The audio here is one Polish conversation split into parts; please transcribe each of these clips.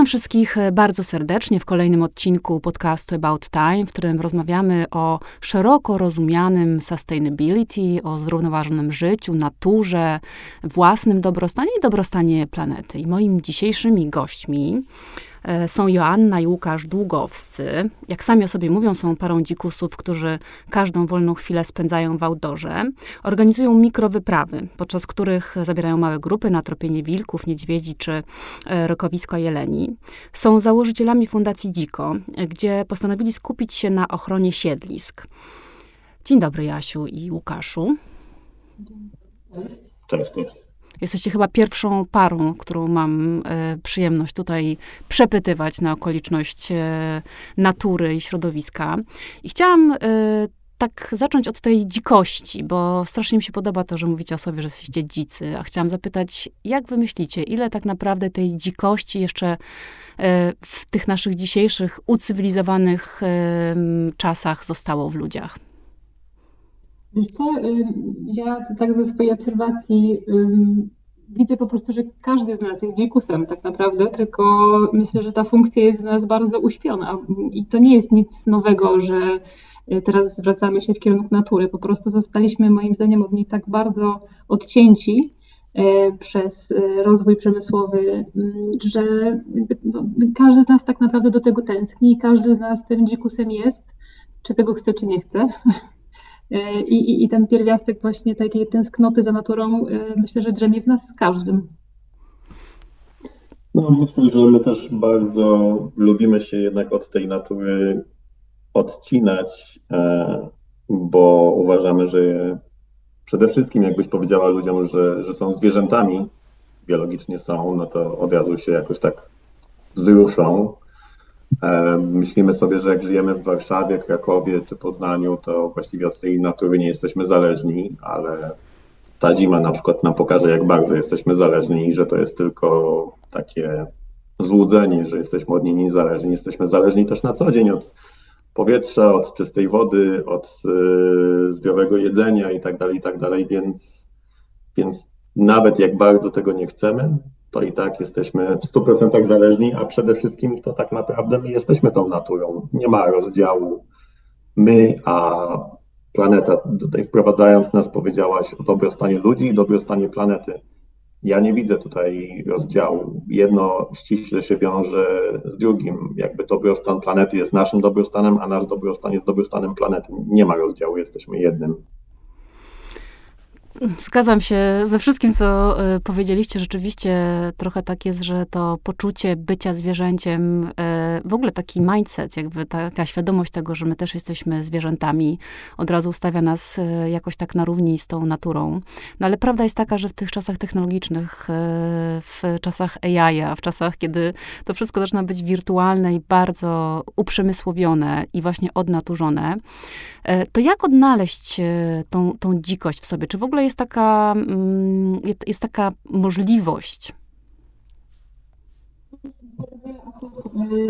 Witam wszystkich bardzo serdecznie w kolejnym odcinku podcastu About Time, w którym rozmawiamy o szeroko rozumianym sustainability, o zrównoważonym życiu, naturze, własnym dobrostanie i dobrostanie planety. I moimi dzisiejszymi gośćmi są Joanna i Łukasz Długowscy. Jak sami o sobie mówią, są parą dzikusów, którzy każdą wolną chwilę spędzają w outdoorze. Organizują mikrowyprawy, podczas których zabierają małe grupy na tropienie wilków, niedźwiedzi czy e, rokowiska jeleni. Są założycielami Fundacji Dziko, gdzie postanowili skupić się na ochronie siedlisk. Dzień dobry, Jasiu i Łukaszu. Cześć. Cześć. Jesteście chyba pierwszą parą, którą mam e, przyjemność tutaj przepytywać na okoliczność e, natury i środowiska. I chciałam e, tak zacząć od tej dzikości, bo strasznie mi się podoba to, że mówicie o sobie, że jesteście dzicy. A chciałam zapytać, jak wy myślicie, ile tak naprawdę tej dzikości jeszcze w tych naszych dzisiejszych ucywilizowanych czasach zostało w ludziach? Wiesz co, ja tak ze swojej obserwacji widzę po prostu, że każdy z nas jest dzikusem tak naprawdę, tylko myślę, że ta funkcja jest w nas bardzo uśpiona i to nie jest nic nowego, że teraz zwracamy się w kierunku natury. Po prostu zostaliśmy moim zdaniem od niej tak bardzo odcięci e, przez e, rozwój przemysłowy, że no, każdy z nas tak naprawdę do tego tęskni i każdy z nas tym dzikusem jest, czy tego chce, czy nie chce. I, i, I, ten pierwiastek właśnie takiej tęsknoty za naturą, e, myślę, że drzemie w nas każdym. No, myślę, że my też bardzo lubimy się jednak od tej natury odcinać, e, bo uważamy, że przede wszystkim, jakbyś powiedziała ludziom, że, że są zwierzętami, biologicznie są, no to od razu się jakoś tak wzruszą. Myślimy sobie, że jak żyjemy w Warszawie, Krakowie czy Poznaniu, to właściwie od tej natury nie jesteśmy zależni, ale ta zima na przykład nam pokaże, jak bardzo jesteśmy zależni i że to jest tylko takie złudzenie, że jesteśmy od niej niezależni. Jesteśmy zależni też na co dzień od powietrza, od czystej wody, od y, zdrowego jedzenia i tak dalej, i tak więc, więc nawet jak bardzo tego nie chcemy, to i tak jesteśmy w 100% zależni, a przede wszystkim to tak naprawdę my jesteśmy tą naturą. Nie ma rozdziału my, a planeta. Tutaj wprowadzając nas powiedziałaś o dobrostanie ludzi i dobrostanie planety. Ja nie widzę tutaj rozdziału. Jedno ściśle się wiąże z drugim. Jakby dobrostan planety jest naszym dobrostanem, a nasz dobrostan jest dobrostanem planety. Nie ma rozdziału, jesteśmy jednym. Zgadzam się ze wszystkim, co y, powiedzieliście. Rzeczywiście trochę tak jest, że to poczucie bycia zwierzęciem, y, w ogóle taki mindset, jakby taka świadomość tego, że my też jesteśmy zwierzętami, od razu ustawia nas y, jakoś tak na równi z tą naturą. No ale prawda jest taka, że w tych czasach technologicznych, w czasach AI, w czasach, kiedy to wszystko zaczyna być wirtualne i bardzo uprzemysłowione i właśnie odnaturzone, to jak odnaleźć tą, tą dzikość w sobie? Czy w ogóle jest jest taka, mm, jest taka możliwość.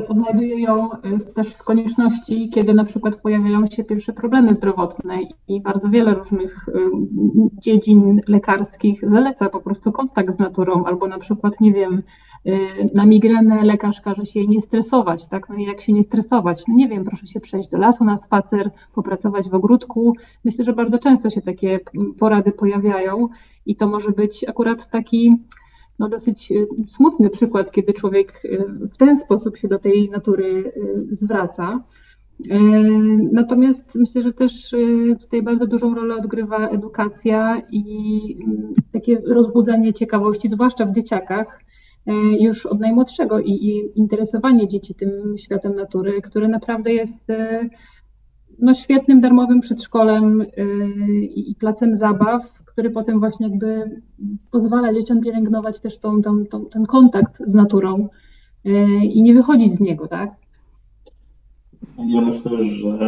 Odnajduje ją y, też z konieczności, kiedy na przykład pojawiają się pierwsze problemy zdrowotne i bardzo wiele różnych y, dziedzin lekarskich zaleca po prostu kontakt z naturą, albo na przykład, nie wiem, na migrenę lekarz każe się nie stresować, tak? No i jak się nie stresować? No nie wiem, proszę się przejść do lasu na spacer, popracować w ogródku. Myślę, że bardzo często się takie porady pojawiają i to może być akurat taki no, dosyć y, smutny przykład, kiedy człowiek y, w ten sposób się do tej natury zwraca. Natomiast myślę, że też tutaj bardzo dużą rolę odgrywa edukacja i takie rozbudzanie ciekawości, zwłaszcza w dzieciakach, już od najmłodszego i, i interesowanie dzieci tym światem natury, które naprawdę jest e, no, świetnym darmowym przedszkolem e, i placem zabaw, który potem właśnie jakby pozwala dzieciom pielęgnować też tą, tą, tą, ten kontakt z naturą i nie wychodzić z niego, tak? Ja myślę, że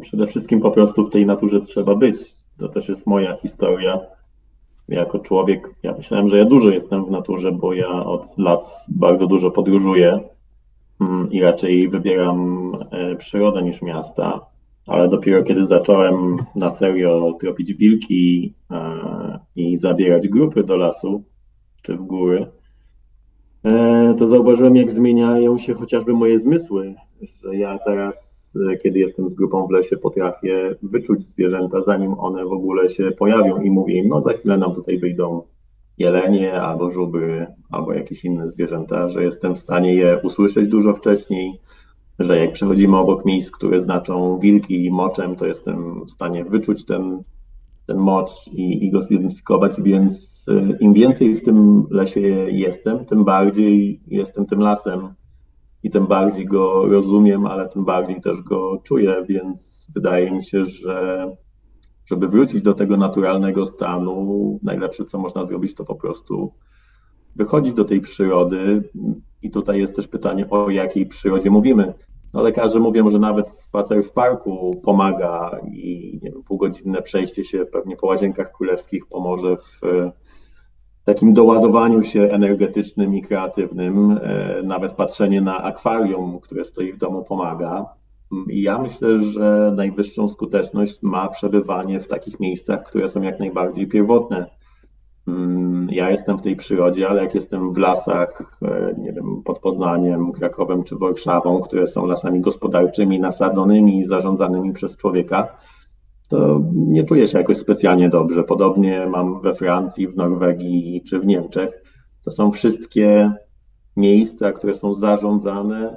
przede wszystkim po prostu w tej naturze trzeba być. To też jest moja historia jako człowiek, ja myślałem, że ja dużo jestem w naturze, bo ja od lat bardzo dużo podróżuję mm, i raczej wybieram e, przyrodę niż miasta, ale dopiero kiedy zacząłem na serio tropić wilki e, i zabierać grupy do lasu czy w góry, e, to zauważyłem, jak zmieniają się chociażby moje zmysły, że ja teraz, e, kiedy jestem z grupą w lesie, potrafię wyczuć zwierzęta, zanim one w ogóle się pojawią i mówię im, no za chwilę nam tutaj wyjdą jelenie albo żubry, albo jakieś inne zwierzęta, że jestem w stanie je usłyszeć dużo wcześniej, że jak przechodzimy obok miejsc, które znaczą wilki i moczem, to jestem w stanie wyczuć ten, ten mocz i, i go zidentyfikować, więc e, im więcej w tym lesie jestem, tym bardziej jestem tym lasem i tym bardziej go rozumiem, ale tym bardziej też go czuję, więc wydaje mi się, że żeby wrócić do tego naturalnego stanu, najlepsze co można zrobić, to po prostu wychodzić do tej przyrody. I tutaj jest też pytanie, o jakiej przyrodzie mówimy. No, lekarze mówią, że nawet spacer w parku pomaga i nie wiem, półgodzinne przejście się pewnie po łazienkach królewskich pomoże w takim doładowaniu się energetycznym i kreatywnym. E, nawet patrzenie na akwarium, które stoi w domu, pomaga. I ja myślę, że najwyższą skuteczność ma przebywanie w takich miejscach, które są jak najbardziej pierwotne. Mm, ja jestem w tej przyrodzie, ale jak jestem w lasach, e, nie wiem, pod Poznaniem, Krakowem czy Warszawą, które są lasami gospodarczymi, nasadzonymi i zarządzanymi przez człowieka, to nie czuję się jakoś specjalnie dobrze. Podobnie mam we Francji, w Norwegii czy w Niemczech. To są wszystkie miejsca, które są zarządzane,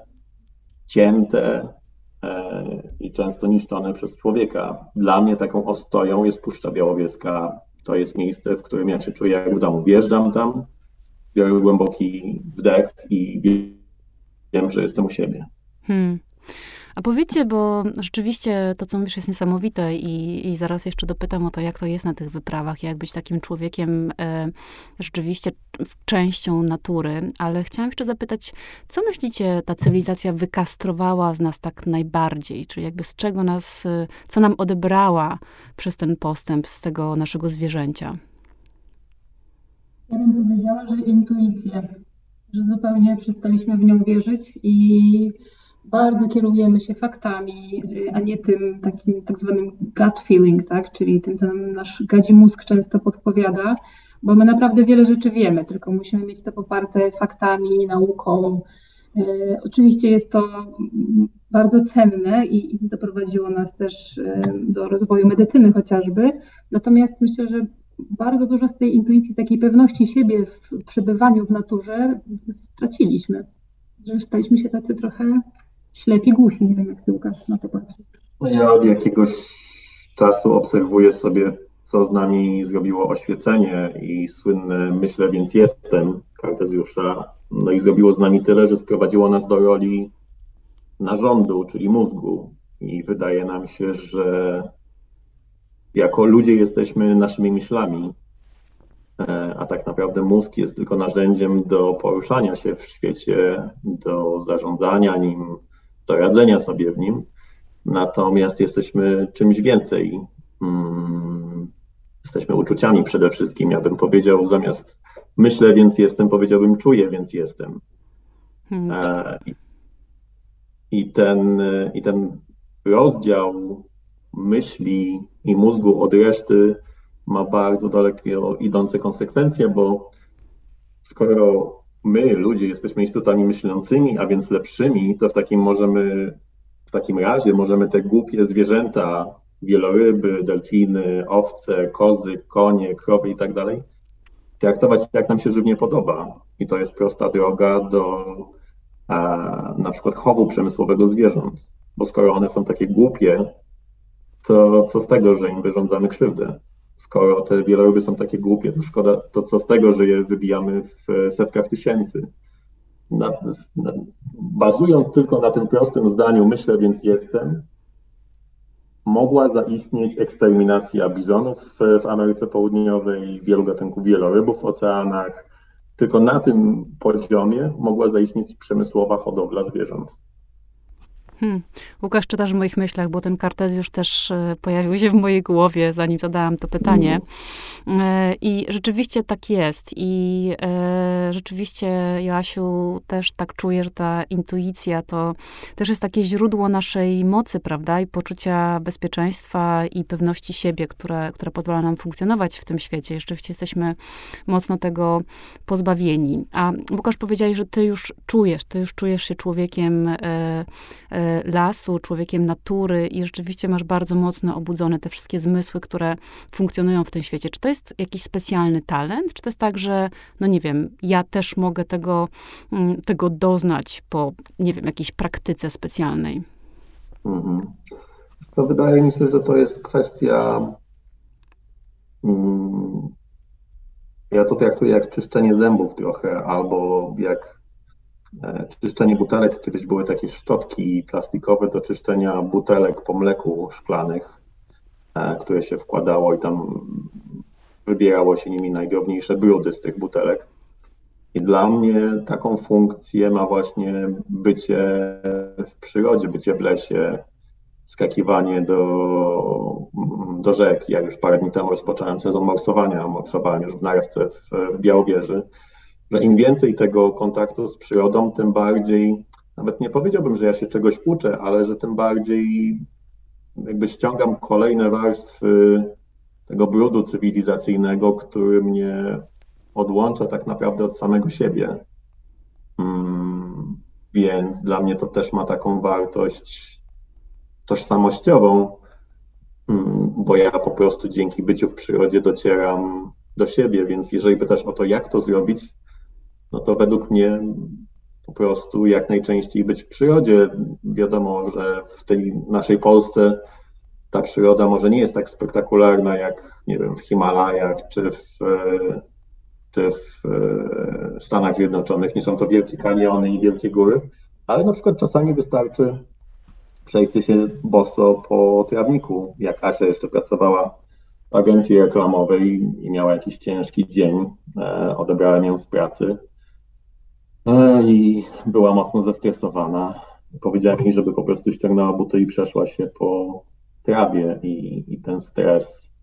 cięte, E, i często niszczone przez człowieka. Dla mnie taką ostoją jest Puszcza Białowieska. To jest miejsce, w którym ja się czuję jak w domu. Wjeżdżam tam, biorę głęboki wdech i wiem, że jestem u siebie. Hmm. A powiedzcie, bo rzeczywiście to, co mówisz, jest niesamowite i, i zaraz jeszcze dopytam o to, jak to jest na tych wyprawach, jak być takim człowiekiem e, rzeczywiście częścią natury, ale chciałam jeszcze zapytać, co myślicie, ta cywilizacja wykastrowała z nas tak najbardziej, czyli jakby z czego nas, e, co nam odebrała przez ten postęp z tego naszego zwierzęcia? Ja bym powiedziała, że intuicja, że zupełnie przestaliśmy w nią wierzyć i bardzo kierujemy się faktami, a nie tym takim tak zwanym gut feeling, tak? czyli tym, co nam nasz gadzi mózg często podpowiada, bo my naprawdę wiele rzeczy wiemy, tylko musimy mieć to poparte faktami, nauką. E, oczywiście jest to bardzo cenne i, i doprowadziło nas też e, do rozwoju medycyny chociażby, natomiast myślę, że bardzo dużo z tej intuicji, takiej pewności siebie w przebywaniu w naturze straciliśmy. Że staliśmy się tacy trochę ślepi głusi. Nie wiem, jak ty Łukasz na to patrzysz. Ja od jakiegoś czasu obserwuję sobie, co z nami zrobiło oświecenie i słynne myślę, więc jestem Kartezjusza. No i zrobiło z nami tyle, że sprowadziło nas do roli narządu, czyli mózgu. I wydaje nam się, że jako ludzie jesteśmy naszymi myślami, e, a tak naprawdę mózg jest tylko narzędziem do poruszania się w świecie, do zarządzania nim, do radzenia sobie w nim, natomiast jesteśmy czymś więcej. Hmm, jesteśmy uczuciami przede wszystkim. Ja bym powiedział, zamiast myślę, więc jestem, powiedziałbym czuję, więc jestem. Hmm. E, I ten, I ten rozdział myśli i mózgu od reszty ma bardzo daleko idące konsekwencje, bo skoro my, ludzie, jesteśmy istotami myślącymi, a więc lepszymi, to w takim możemy, w takim razie możemy te głupie zwierzęta, wieloryby, delfiny, owce, kozy, konie, krowy i tak dalej, traktować jak nam się żywnie podoba. I to jest prosta droga do a, na przykład chowu przemysłowego zwierząt. Bo skoro one są takie głupie, to co z tego, że im wyrządzamy krzywdę? Skoro te wieloryby są takie głupie, to szkoda, to co z tego, że je wybijamy w setkach tysięcy. Na, na, bazując tylko na tym prostym zdaniu, myślę, więc jestem, mogła zaistnieć eksterminacja bizonów w, w Ameryce Południowej, wielu gatunków wielorybów w oceanach. Tylko na tym poziomie mogła zaistnieć przemysłowa hodowla zwierząt. Hmm. Łukasz, czytasz w moich myślach, bo ten Kartezjusz też e, pojawił się w mojej głowie, zanim zadałam to pytanie. E, I rzeczywiście tak jest. I e, rzeczywiście, Joasiu, też tak czuję, że ta intuicja to też jest takie źródło naszej mocy, prawda? I poczucia bezpieczeństwa i pewności siebie, które, które pozwala nam funkcjonować w tym świecie. Rzeczywiście jesteśmy mocno tego pozbawieni. A Łukasz powiedziałeś, że ty już czujesz, ty już czujesz się człowiekiem lasu, człowiekiem natury i rzeczywiście masz bardzo mocno obudzone te wszystkie zmysły, które funkcjonują w tym świecie. Czy to jest jakiś specjalny talent? Czy to jest tak, że, no nie wiem, ja też mogę tego, mm, tego doznać po, nie wiem, jakiejś praktyce specjalnej? Mhm. To wydaje mi się, że to jest kwestia. Mm, ja to traktuję jak czyszczenie zębów trochę, albo jak czyszczenie butelek. Kiedyś były takie szczotki plastikowe do czyszczenia butelek po mleku szklanych, e, które się wkładało i tam wybierało się nimi najdrobniejsze brudy z tych butelek. I dla mnie taką funkcję ma właśnie bycie w przyrodzie, bycie w lesie, skakiwanie do, do rzek. Ja już parę dni temu rozpocząłem sezon morsowania, morsowałem już w Narewce w, w Białowieży, że im więcej tego kontaktu z przyrodą, tym bardziej, nawet nie powiedziałbym, że ja się czegoś uczę, ale że tym bardziej jakby ściągam kolejne warstwy tego brudu cywilizacyjnego, który mnie odłącza tak naprawdę od samego siebie. Mm, więc dla mnie to też ma taką wartość tożsamościową, mm, bo ja po prostu dzięki byciu w przyrodzie docieram do siebie, więc jeżeli pytasz o to, jak to zrobić, no to według mnie po prostu jak najczęściej być w przyrodzie. Wiadomo, że w tej naszej Polsce ta przyroda może nie jest tak spektakularna jak, nie wiem, w Himalajach czy w, czy w e, Stanach Zjednoczonych. Nie są to wielkie kaniony i wielkie góry, ale na przykład czasami wystarczy przejście się boso po trawniku. Jak Asia jeszcze pracowała w agencji reklamowej i miała jakiś ciężki dzień, e, odebrałem ją z pracy i była mocno zestresowana. Powiedziałem jej, żeby po prostu ściągnęła buty i przeszła się po trawie i, i ten stres,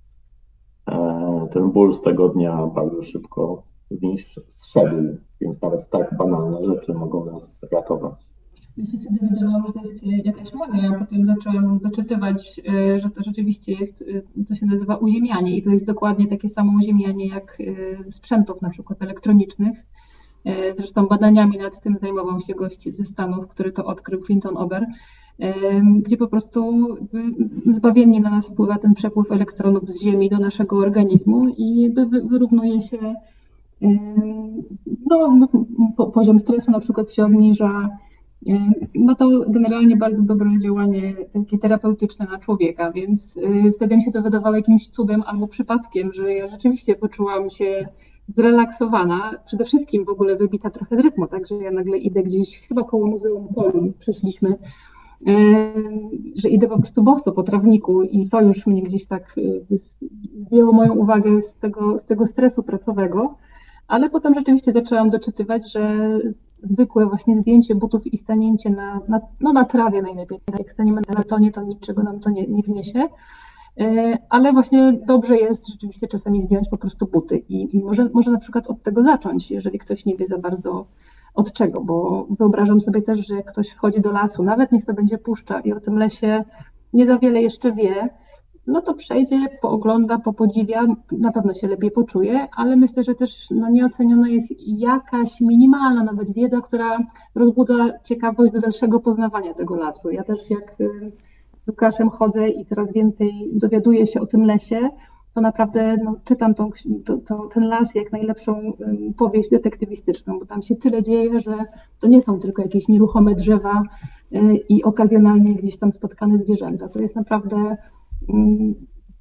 e, ten ból z tego dnia bardzo szybko z niej zszedł, więc nawet tak banalne rzeczy mogą nas ratować. Mi się wtedy wydawało, że to jest jakaś magia, a potem zaczęłam doczytywać, e, że to rzeczywiście jest, e, to się nazywa uziemianie i to jest dokładnie takie samo uziemianie jak sprzętów na przykład elektronicznych. Zresztą badaniami nad tym zajmował się gość ze Stanów, który to odkrył, Clinton Ober gdzie po prostu zbawiennie na nas wpływa ten przepływ elektronów z Ziemi do naszego organizmu i wyrównuje się, no, poziom stresu na przykład się obniża. Ma to generalnie bardzo dobre działanie takie terapeutyczne na człowieka, więc wtedy mi się to wydawało jakimś cudem albo przypadkiem, że ja rzeczywiście poczułam się zrelaksowana, przede wszystkim w ogóle wybita trochę z rytmu, także ja nagle idę gdzieś, chyba koło Muzeum Poli, przeszliśmy że idę po prostu boso po trawniku i to już mnie gdzieś tak y, zdjęło moją uwagę z tego, z tego stresu pracowego, ale potem rzeczywiście zaczęłam doczytywać, że zwykłe właśnie zdjęcie butów i stanięcie na, na, no na trawie najlepiej, jak staniemy na betonie, to niczego nam to nie, nie wniesie, e, ale właśnie dobrze jest rzeczywiście czasami zdjąć po prostu buty i, i może, może na przykład od tego zacząć, jeżeli ktoś nie wie za bardzo, od czego, bo wyobrażam sobie też, że jak ktoś wchodzi do lasu, nawet niech to będzie puszcza i o tym lesie nie za wiele jeszcze wie, no to przejdzie, poogląda, popodziwia, na pewno się lepiej poczuje, ale myślę, że też no, nieoceniona jest jakaś minimalna nawet wiedza, która rozbudza ciekawość do dalszego poznawania tego lasu. Ja też jak y, z Łukaszem chodzę i coraz więcej dowiaduję się o tym lesie, to naprawdę no, czytam tą, to, to, ten las jak najlepszą powieść detektywistyczną, bo tam się tyle dzieje, że to nie są tylko jakieś nieruchome drzewa y, i okazjonalnie gdzieś tam spotkane zwierzęta. To jest naprawdę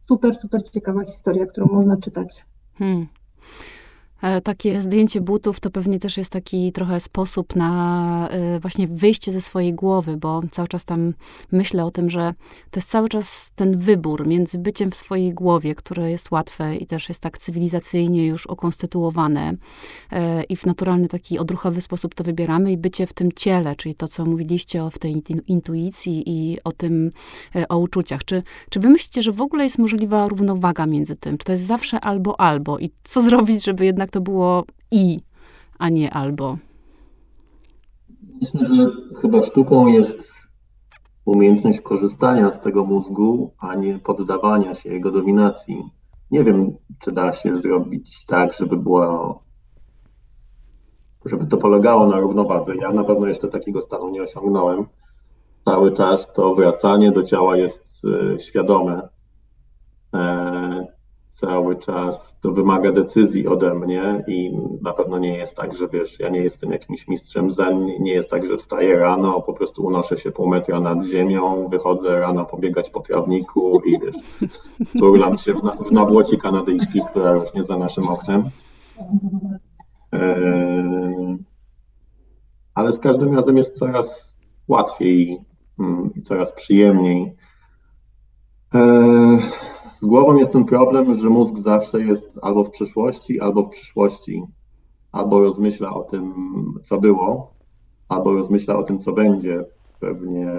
super, super ciekawa historia, którą można czytać. Hmm. E, takie zdjęcie butów to pewnie też jest taki trochę sposób na e, właśnie wyjście ze swojej głowy, bo cały czas tam myślę o tym, że to jest cały czas ten wybór między byciem w swojej głowie, które jest łatwe i też jest tak cywilizacyjnie już okonstytuowane e, i w naturalny taki odruchowy sposób to wybieramy i bycie w tym ciele, czyli to, co mówiliście o w tej intuicji i o tym, o uczuciach. Czy, czy wy myślicie, że w ogóle jest możliwa równowaga między tym? Czy to jest zawsze albo albo? I co zrobić, żeby jednak to było i, a nie albo. Myślę, że chyba sztuką jest umiejętność korzystania z tego mózgu, a nie poddawania się jego dominacji. Nie wiem, czy da się zrobić tak, żeby było, żeby to polegało na równowadze. Ja na pewno jeszcze takiego stanu nie osiągnąłem. Cały czas to wracanie do ciała jest e, świadome. E, cały czas to wymaga decyzji ode mnie i na pewno nie jest tak, że wiesz, ja nie jestem jakimś mistrzem zen, nie jest tak, że wstaję rano, po prostu unoszę się pół metra nad ziemią, wychodzę rano pobiegać po trawniku i wiesz, turlam się w, na, w nabłoci kanadyjskiej, która rośnie za naszym oknem. Eee, ale z każdym razem jest coraz łatwiej mm, i coraz przyjemniej. Eee, z głową jest ten problem, że mózg zawsze jest albo w przeszłości, albo w przyszłości. Albo rozmyśla o tym, co było, albo rozmyśla o tym, co będzie. Pewnie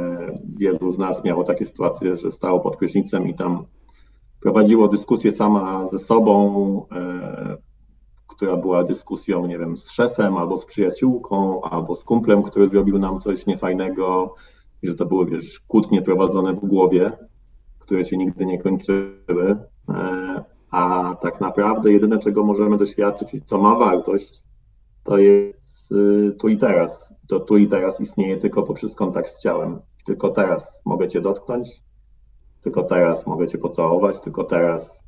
wielu z nas miało takie sytuacje, że stało pod prysznicem i tam prowadziło dyskusję sama ze sobą, e, która była dyskusją, nie wiem, z szefem, albo z przyjaciółką, albo z kumplem, który zrobił nam coś niefajnego, i że to były, wiesz, kłótnie prowadzone w głowie które się nigdy nie kończyły. E, a tak naprawdę jedyne, czego możemy doświadczyć i co ma wartość, to jest y, tu i teraz. To tu i teraz istnieje tylko poprzez kontakt z ciałem. Tylko teraz mogę Cię dotknąć, tylko teraz mogę Cię pocałować, tylko teraz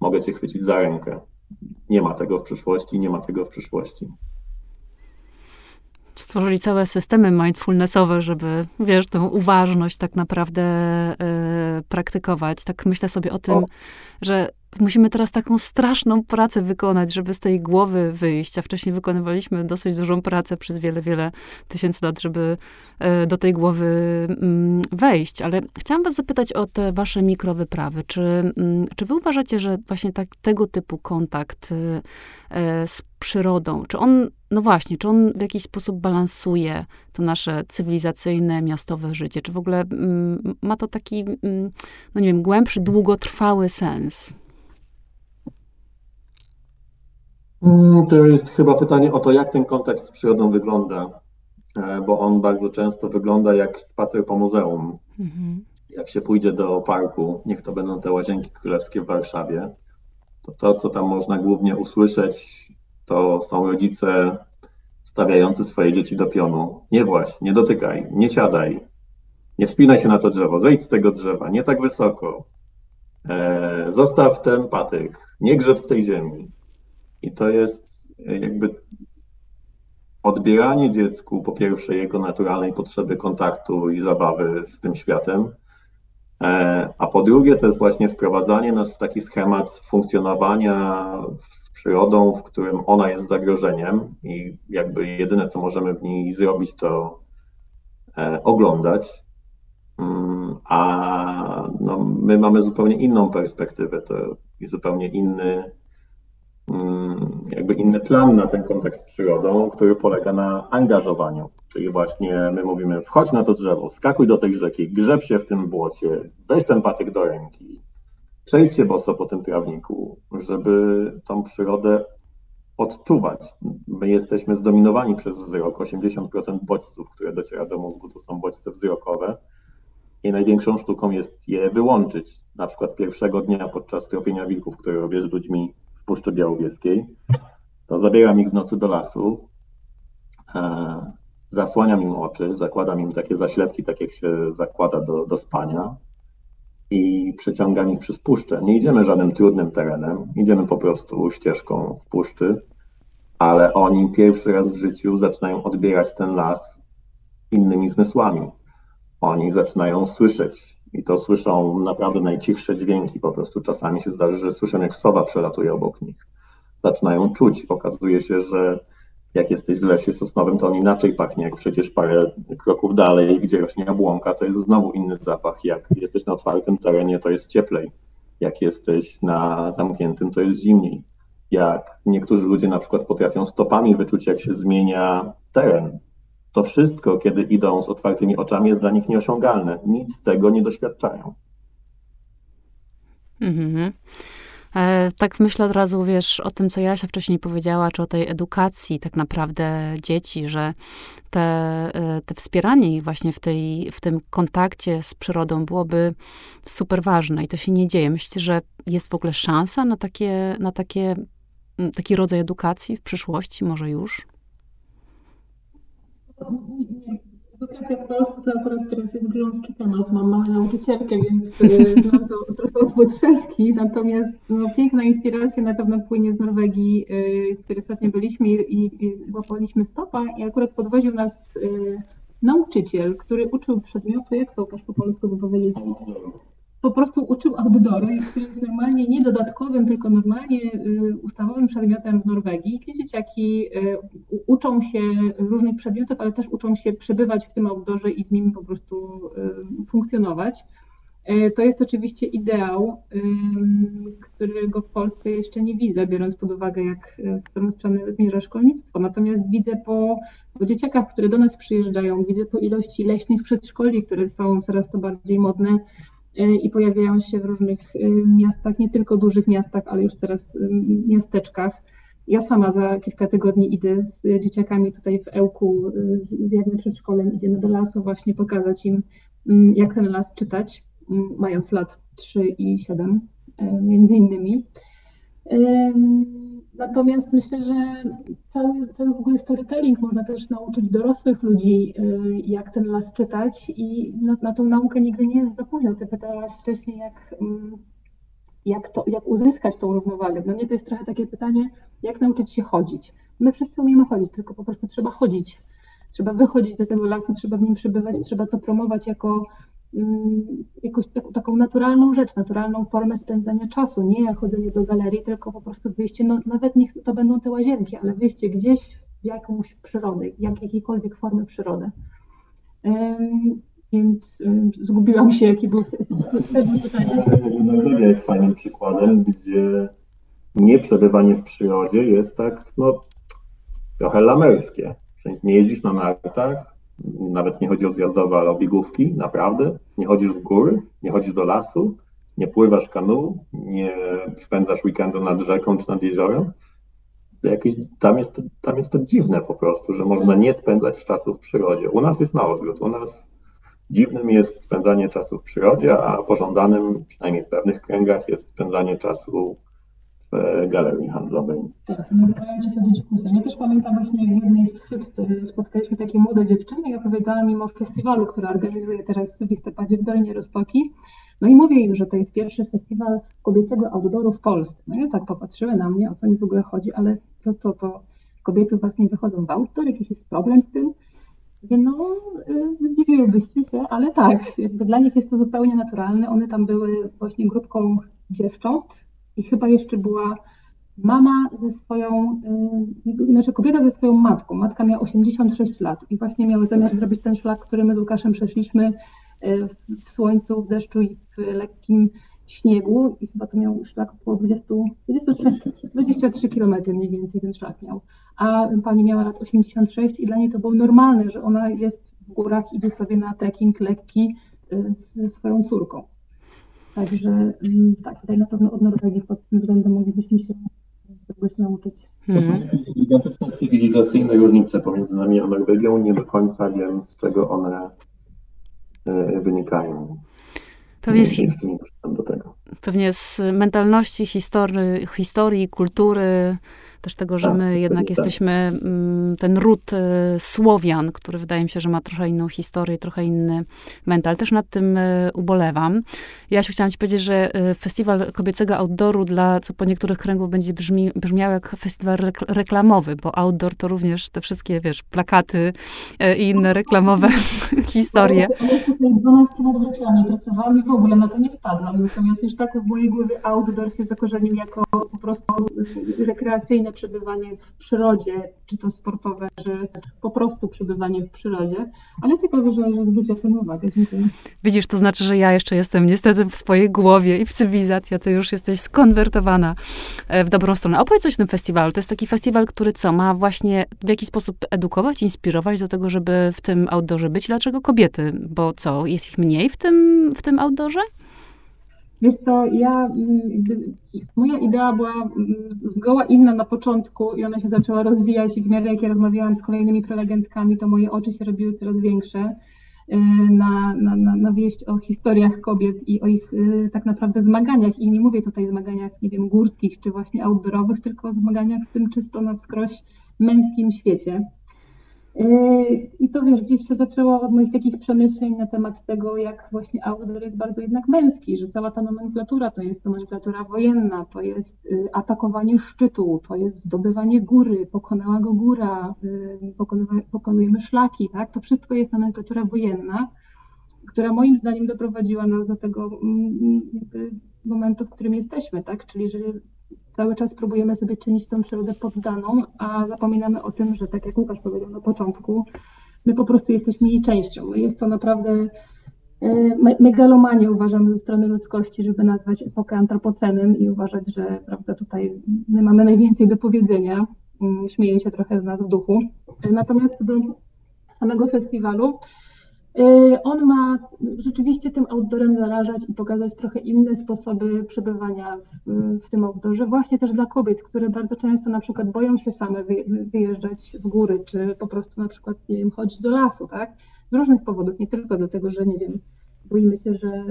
mogę Cię chwycić za rękę. Nie ma tego w przyszłości, nie ma tego w przyszłości stworzyli całe systemy mindfulnessowe, żeby, wiesz, tę uważność tak naprawdę y, praktykować. Tak myślę sobie o tym, o. że musimy teraz taką straszną pracę wykonać, żeby z tej głowy wyjść, a wcześniej wykonywaliśmy dosyć dużą pracę przez wiele, wiele tysięcy lat, żeby y, do tej głowy y, wejść. Ale chciałam was zapytać o te wasze mikrowyprawy. Czy, mm, czy wy uważacie, że właśnie tak, tego typu kontakt y, z przyrodą, czy on no właśnie, czy on w jakiś sposób balansuje to nasze cywilizacyjne, miastowe życie? Czy w ogóle mm, ma to taki, mm, no nie wiem, głębszy, długotrwały sens? Mm, to jest chyba pytanie o to, jak ten kontakt z przyrodą wygląda, e, bo on bardzo często wygląda jak spacer po muzeum. Mhm. Jak się pójdzie do parku, niech to będą te łazienki królewskie w Warszawie, to to, co tam można głównie usłyszeć, to są rodzice stawiający swoje dzieci do pionu. Nie właś, nie dotykaj, nie siadaj, nie wspinaj się na to drzewo, zejdź z tego drzewa, nie tak wysoko. E, zostaw ten patyk, nie grzeb w tej ziemi. I to jest jakby odbieranie dziecku po pierwsze jego naturalnej potrzeby kontaktu i zabawy z tym światem, e, a po drugie to jest właśnie wprowadzanie nas w taki schemat funkcjonowania przyrodą, w którym ona jest zagrożeniem i jakby jedyne, co możemy w niej zrobić, to e, oglądać. Mm, a no, my mamy zupełnie inną perspektywę, to jest zupełnie inny, jakby inny plan na ten kontakt z przyrodą, który polega na angażowaniu. Czyli właśnie my mówimy, wchodź na to drzewo, skakuj do tej rzeki, grzeb się w tym błocie, weź ten patyk do ręki, przejść się boso po tym trawniku, żeby tą przyrodę odczuwać. My jesteśmy zdominowani przez wzrok. 80% bodźców, które dociera do mózgu, to są bodźce wzrokowe. I największą sztuką jest je wyłączyć. Na przykład pierwszego dnia podczas tropienia wilków, które robię z ludźmi Puszczy Białowieskiej, to zabieram ich w nocy do lasu, e, zasłaniam im oczy, zakładam im takie zaślepki, tak jak się zakłada do, do spania, i przeciągam ich przez puszczę. Nie idziemy żadnym trudnym terenem, idziemy po prostu ścieżką w puszczy, ale oni pierwszy raz w życiu zaczynają odbierać ten las innymi zmysłami. Oni zaczynają słyszeć i to słyszą naprawdę najcichsze dźwięki. Po prostu czasami się zdarzy, że słyszą, jak sowa przelatuje obok nich. zaczynają czuć. Okazuje się, że jak jesteś w lesie sosnowym, to on inaczej pachnie, jak przecież parę kroków dalej, gdzie rośnie jabłonka, to jest znowu inny zapach. Jak jesteś na otwartym terenie, to jest cieplej. Jak jesteś na zamkniętym, to jest zimniej. Jak niektórzy ludzie na przykład potrafią stopami wyczuć, jak się zmienia teren. To wszystko, kiedy idą z otwartymi oczami, jest dla nich nieosiągalne. Nic z tego nie doświadczają. Mhm. E, tak myślę od razu, wiesz, o tym, co Jasia wcześniej powiedziała, czy o tej edukacji tak naprawdę dzieci, że te, e, te wspieranie ich właśnie w, tej, w tym kontakcie z przyrodą byłoby super ważne i to się nie dzieje. Myślę, że jest w ogóle szansa na takie, na takie, taki rodzaj edukacji w przyszłości, może już? Edukacja w Polsce to akurat teraz jest grząski temat. Mam małą nauczycielkę, więc y, znam to trochę od podszewki. Natomiast no, piękna inspiracja na pewno płynie z Norwegii, y, w której ostatnio byliśmy i, i łapaliśmy stopa i akurat podwoził nas y, nauczyciel, który uczył przedmiotu, jak to też po polsku by powiedzieć, po prostu uczył outdooru, który jest normalnie nie dodatkowym, tylko normalnie y, ustawowym przedmiotem w Norwegii, gdzie dzieciaki y, uczą się różnych przedmiotów, ale też uczą się przebywać w tym outdoorze i w nim po prostu y, funkcjonować. To jest oczywiście ideał, którego w Polsce jeszcze nie widzę, biorąc pod uwagę, jak w którą stronę zmierza szkolnictwo. Natomiast widzę po, po dzieciakach, które do nas przyjeżdżają, widzę po ilości leśnych przedszkoli, które są coraz to bardziej modne, i pojawiają się w różnych e, miastach, nie tylko dużych miastach, ale już teraz e, miasteczkach. Ja sama za kilka tygodni idę z dzieciakami tutaj w Ełku, z jednym przedszkolem, idziemy do lasu właśnie pokazać im, mm, jak ten las czytać, mm, mając lat 3 i 7 między innymi. Natomiast myślę, że cały, cały w ogóle storytelling można też nauczyć dorosłych ludzi, y, jak ten las czytać i na, na tą naukę nigdy nie jest za późno. Ty pytałaś wcześniej, jak, mm, jak, to, jak uzyskać tą równowagę. Dla mnie to jest trochę takie pytanie, jak nauczyć się chodzić. My wszyscy umiemy chodzić, tylko po prostu trzeba chodzić. Trzeba wychodzić do tego lasu, trzeba w nim przebywać, trzeba to promować jako jakąś taką naturalną rzecz, naturalną formę spędzania czasu, nie chodzenie do galerii, tylko po prostu wyjście, no nawet niech to będą te łazienki, ale wyjście gdzieś w jakąś przyrodę, jak jakiejkolwiek formy przyrody. Więc zgubiłam się, jaki był pytanie. Norwegia jest fajnym przykładem, gdzie nieprzebywanie w przyrodzie jest tak, no, trochę lamerskie. W sensie nie jeździsz na nartach, nawet nie chodzi o zjazdowe, ale o biegówki, naprawdę. Nie chodzisz w góry, nie chodzisz do lasu, nie pływasz kanu, nie spędzasz weekendu nad rzeką czy nad jeziorem. Jakieś, tam, jest, tam jest to dziwne po prostu, że można nie spędzać czasu w przyrodzie. U nas jest na odwrót. U nas dziwnym jest spędzanie czasu w przyrodzie, a pożądanym, przynajmniej w pewnych kręgach, jest spędzanie czasu w galerii handlowej. Tak, nazywają się to dyskusje. Ja też pamiętam właśnie, w jednej z chwyt spotkaliśmy takie młode dziewczyny i opowiadałam im o festiwalu, który organizuję teraz w listopadzie w Dolinie Rostoki. No i mówię im, że to jest pierwszy festiwal kobiecego outdooru w Polsce. No i tak popatrzyły na mnie, o co mi w ogóle chodzi, ale to co, to, kobiety u was nie wychodzą w outdoor, jakiś jest problem z tym? No, y, zdziwiłybyście się, ale tak, jakby dla nich jest to zupełnie naturalne. One tam były właśnie grupką dziewcząt, i chyba jeszcze była mama ze swoją, yy, znaczy kobieta ze swoją matką. Matka miała 86 lat i właśnie miała zamiar zrobić ten szlak, który my z Łukaszem przeszliśmy yy, w słońcu, w deszczu i w lekkim śniegu i chyba to miał szlak około 20, 23, 23 km mniej więcej ten szlak miał. A pani miała lat 86 i dla niej to było normalne, że ona jest w górach, idzie sobie na trekking lekki yy, ze swoją córką. Także mm, tak, tutaj na pewno od Norwegii pod tym względem moglibyśmy się czegoś nauczyć. To są jakieś gigantyczne cywilizacyjne różnice pomiędzy nami a Norwegią. Nie do końca wiem, z czego one e, wynikają. Pewnie z, do tego. pewnie z mentalności, historii, historii kultury, też tego, że tak, my jednak tak. jesteśmy mm, ten ród e, Słowian, który wydaje mi się, że ma trochę inną historię, trochę inny mental. Też nad tym e, ubolewam. Ja się chciałam ci powiedzieć, że e, festiwal kobiecego outdooru dla, co po niektórych kręgów będzie brzmi, brzmiał jak festiwal reklamowy, bo outdoor to również te wszystkie, wiesz, plakaty i inne reklamowe historie. Ja tutaj 12 lat w reklamie pracowałam i w ogóle na to nie wpadłam, natomiast już tak w mojej głowie outdoor się zakorzenił jako po prostu rekreacyjne przebywanie w przyrodzie, czy to sportowe, czy po prostu przebywanie w przyrodzie. Ale ciekawe, że, że zwróciłaś na uwagę. Dziękuję. Widzisz, to znaczy, że ja jeszcze jestem niestety w swojej głowie i w cywilizacji, a ty już jesteś skonwertowana e, w dobrą stronę. Opowiedz coś o tym festiwalu. To jest taki festiwal, który co, ma właśnie w jakiś sposób edukować, inspirować do tego, żeby w tym outdoorze być. Dlaczego kobiety? Bo co, jest ich mniej w tym, w tym outdoorze? Wiesz co, ja, mm, moja idea była mm, zgoła inna na początku i ona się zaczęła rozwijać i w miarę jak ja rozmawiałam z kolejnymi prelegentkami, to moje oczy się robiły coraz większe y, na, na, na, na wieść o historiach kobiet i o ich y, tak naprawdę zmaganiach. I nie mówię tutaj zmaganiach, nie wiem, górskich czy właśnie outdoorowych, tylko o zmaganiach w tym czysto na wskroś męskim świecie. Yy, I to wiesz, gdzieś się zaczęło od moich takich przemyśleń na temat tego, jak właśnie outdoor jest bardzo jednak męski, że cała ta nomenklatura to jest nomenklatura wojenna, to jest y, atakowanie szczytu, to jest zdobywanie góry, pokonała go góra, y, pokonujemy szlaki, tak? To wszystko jest nomenklatura wojenna, która moim zdaniem doprowadziła nas do tego mm, momentu, w którym jesteśmy, tak? Czyli że cały czas próbujemy sobie czynić tą przyrodę poddaną, a zapominamy o tym, że tak jak Łukasz powiedział na początku, my po prostu jesteśmy jej częścią. Jest to naprawdę e, megalomanie uważam ze strony ludzkości, żeby nazwać epokę antropocenem i uważać, że prawda, tutaj my mamy najwięcej do powiedzenia. Mm, śmieję się trochę z nas w duchu. Natomiast do samego festiwalu on ma rzeczywiście tym outdoorem zarażać i pokazać trochę inne sposoby przebywania w, w, tym outdoorze, właśnie też dla kobiet, które bardzo często na przykład boją się same wyjeżdżać w góry, czy po prostu na przykład, nie wiem, chodzić do lasu, tak? Z różnych powodów, nie tylko dlatego, że nie wiem, boimy się, że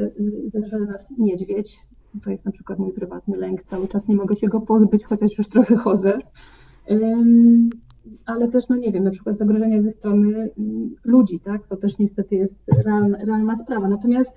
zeżre nas niedźwiedź. To jest na przykład mój prywatny lęk, cały czas nie mogę się go pozbyć, chociaż już trochę chodzę ale też, no nie wiem, na przykład zagrożenia ze strony mm, ludzi, tak? To też niestety jest realna, realna sprawa. Natomiast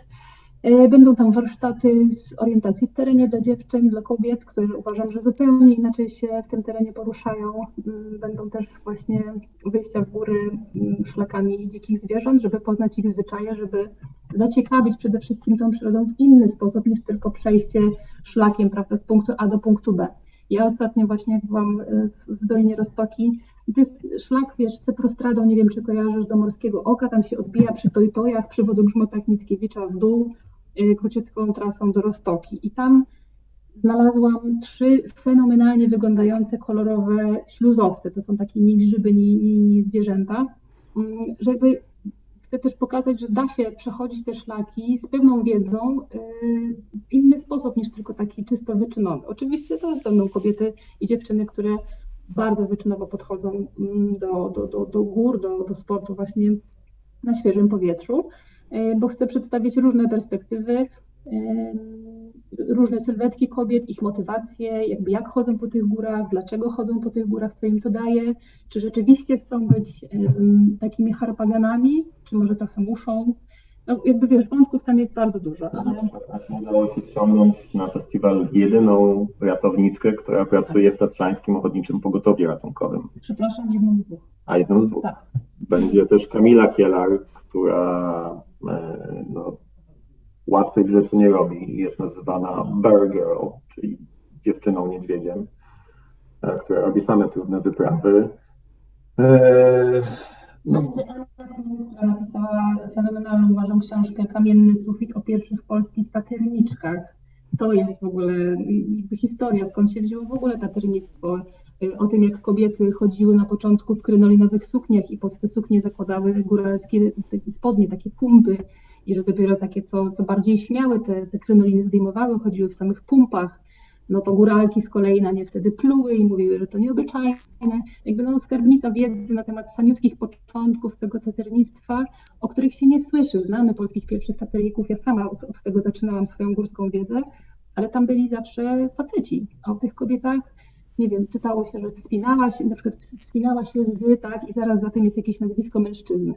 e, Będą tam warsztaty z orientacji w terenie dla dziewczyn, dla kobiet, które uważam, że zupełnie inaczej się w tym terenie poruszają. Mm, będą też właśnie wyjścia w góry mm, szlakami dzikich zwierząt, żeby poznać ich zwyczaje, żeby zaciekawić przede wszystkim tą przyrodą w inny sposób niż tylko przejście szlakiem prawda, z punktu A do punktu B. Ja ostatnio właśnie byłam e, w Dolinie Roztoki, to jest szlak, wiesz, Ceprostradą, nie wiem, czy kojarzysz, do Morskiego Oka, tam się odbija przy Tojtojach, przy wodogrzmotach Mickiewicza w dół, yy, króciutką trasą do Rostoki. I tam znalazłam trzy fenomenalnie wyglądające kolorowe śluzowce. To są takie ni grzyby, ni, ni, ni zwierzęta. Yy, żeby chcę też pokazać, że da się przechodzić te szlaki z pewną wiedzą w inny sposób niż tylko taki czysto wyczynowy. Oczywiście też będą kobiety i dziewczyny, które bardzo wyczynowo podchodzą mm, do, do, do, do gór, do, do sportu właśnie na świeżym powietrzu, e, bo chcę przedstawić różne perspektywy, e, różne sylwetki kobiet, ich motywacje, jakby jak chodzą po tych górach, dlaczego chodzą po tych górach, co im to daje, czy rzeczywiście chcą być takimi harpaganami, czy może trochę muszą, no, jakby wiesz, wątków tam jest bardzo dużo. Ale... Na przykład udało się ściągnąć na festiwal jedyną ratowniczkę, która pracuje tak. w Tatrzańskim Ochotniczym Pogotowiu Ratunkowym. Przepraszam, jedną z dwóch. A jedną z dwóch. Tak. Będzie też Kamila Kielar, która e, no, łatwych rzeczy nie robi. Jest nazywana Bear Girl, czyli dziewczyną niedźwiedziem, e, która robi same trudne wyprawy. E, no. Będzie Anna która napisała fenomenalną, uważam, książkę Kamienny sufit o pierwszych polskich taterniczkach. To jest w ogóle historia, skąd się wzięło w ogóle taternictwo. O tym, jak kobiety chodziły na początku w krynolinowych sukniach i pod te suknie zakładały góralskie spodnie, takie pumpy i że dopiero takie, co, co bardziej śmiałe, te, te krynoliny zdejmowały, chodziły w samych pumpach no to góralki z kolei na nie wtedy pluły i mówiły, że to nieobyczajne. Jakby no skarbnica wiedzy na temat samiutkich początków tego taternictwa, o których się nie słyszy. Znamy polskich pierwszych taterników, ja sama od, od tego zaczynałam swoją górską wiedzę, ale tam byli zawsze faceci, a o tych kobietach nie wiem, czytało się, że wspinała się, na przykład wspinała się z, tak, i zaraz za tym jest jakieś nazwisko mężczyzny,